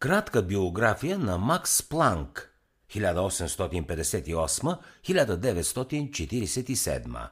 Кратка биография на Макс Планк 1858-1947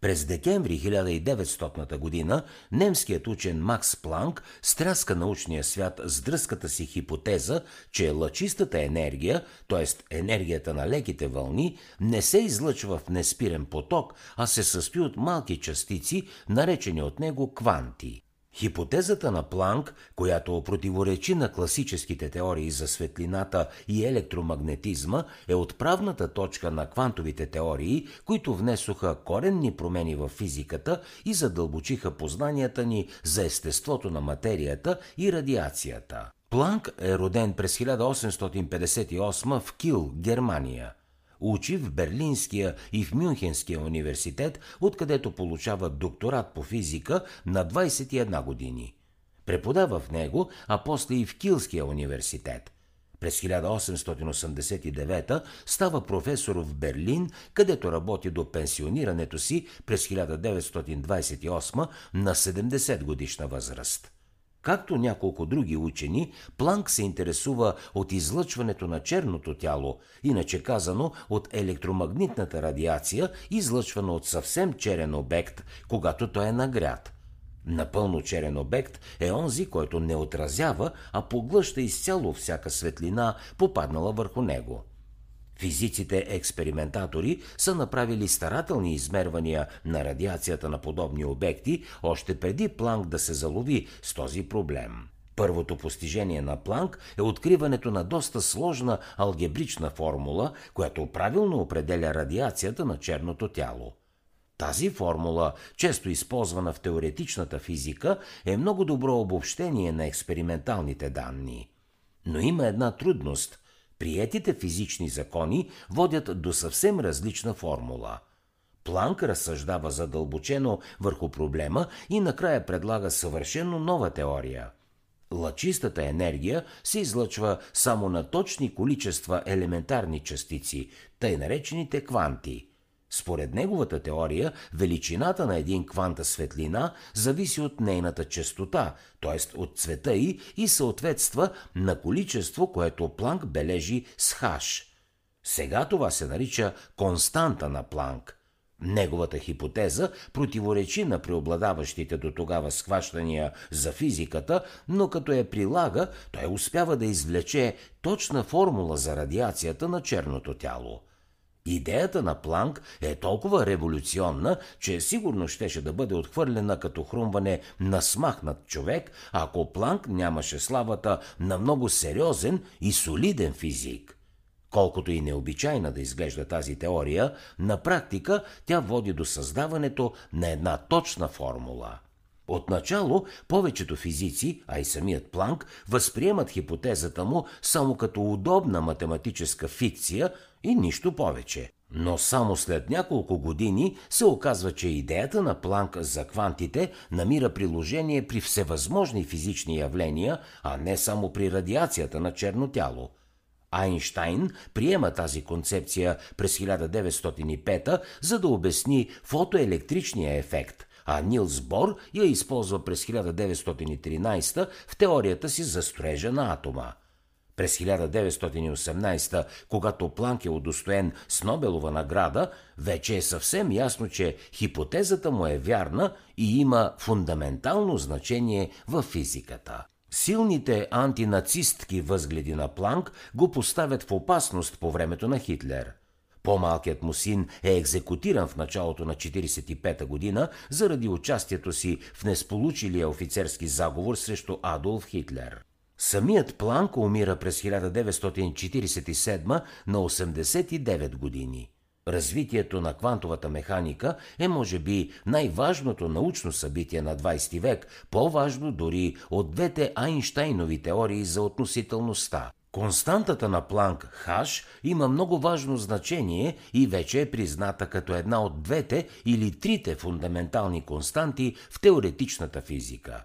през декември 1900 година немският учен Макс Планк стряска научния свят с дръската си хипотеза, че лъчистата енергия, т.е. енергията на леките вълни, не се излъчва в неспирен поток, а се състои от малки частици, наречени от него кванти. Хипотезата на Планк, която противоречи на класическите теории за светлината и електромагнетизма, е отправната точка на квантовите теории, които внесоха коренни промени в физиката и задълбочиха познанията ни за естеството на материята и радиацията. Планк е роден през 1858 в Кил, Германия – Учи в Берлинския и в Мюнхенския университет, откъдето получава докторат по физика на 21 години. Преподава в него, а после и в Килския университет. През 1889 става професор в Берлин, където работи до пенсионирането си през 1928 на 70 годишна възраст. Както няколко други учени, Планк се интересува от излъчването на черното тяло, иначе казано от електромагнитната радиация, излъчвана от съвсем черен обект, когато той е нагрят. Напълно черен обект е онзи, който не отразява, а поглъща изцяло всяка светлина, попаднала върху него. Физиците-експериментатори са направили старателни измервания на радиацията на подобни обекти, още преди Планк да се залови с този проблем. Първото постижение на Планк е откриването на доста сложна алгебрична формула, която правилно определя радиацията на черното тяло. Тази формула, често използвана в теоретичната физика, е много добро обобщение на експерименталните данни. Но има една трудност – Приетите физични закони водят до съвсем различна формула. Планк разсъждава задълбочено върху проблема и накрая предлага съвършено нова теория. Лъчистата енергия се излъчва само на точни количества елементарни частици, тъй наречените кванти – според неговата теория, величината на един кванта светлина зависи от нейната частота, т.е. от цвета й и съответства на количество, което Планк бележи с хаш. Сега това се нарича константа на Планк. Неговата хипотеза противоречи на преобладаващите до тогава схващания за физиката, но като я прилага, той успява да извлече точна формула за радиацията на черното тяло. Идеята на Планк е толкова революционна, че сигурно щеше да бъде отхвърлена като хрумване на смахнат човек, ако Планк нямаше славата на много сериозен и солиден физик. Колкото и необичайна да изглежда тази теория, на практика тя води до създаването на една точна формула – Отначало повечето физици, а и самият Планк, възприемат хипотезата му само като удобна математическа фикция и нищо повече. Но само след няколко години се оказва, че идеята на Планк за квантите намира приложение при всевъзможни физични явления, а не само при радиацията на черно тяло. Айнштайн приема тази концепция през 1905 за да обясни фотоелектричния ефект, а Нилс Бор я използва през 1913 в теорията си за строежа на атома. През 1918, когато Планк е удостоен с Нобелова награда, вече е съвсем ясно, че хипотезата му е вярна и има фундаментално значение в физиката. Силните антинацистки възгледи на Планк го поставят в опасност по времето на Хитлер – по-малкият му син е екзекутиран в началото на 1945 година заради участието си в несполучилия офицерски заговор срещу Адолф Хитлер. Самият Планк умира през 1947 на 89 години. Развитието на квантовата механика е може би най-важното научно събитие на 20 век, по-важно дори от двете Айнштайнови теории за относителността. Константата на Планк Хаш има много важно значение и вече е призната като една от двете или трите фундаментални константи в теоретичната физика.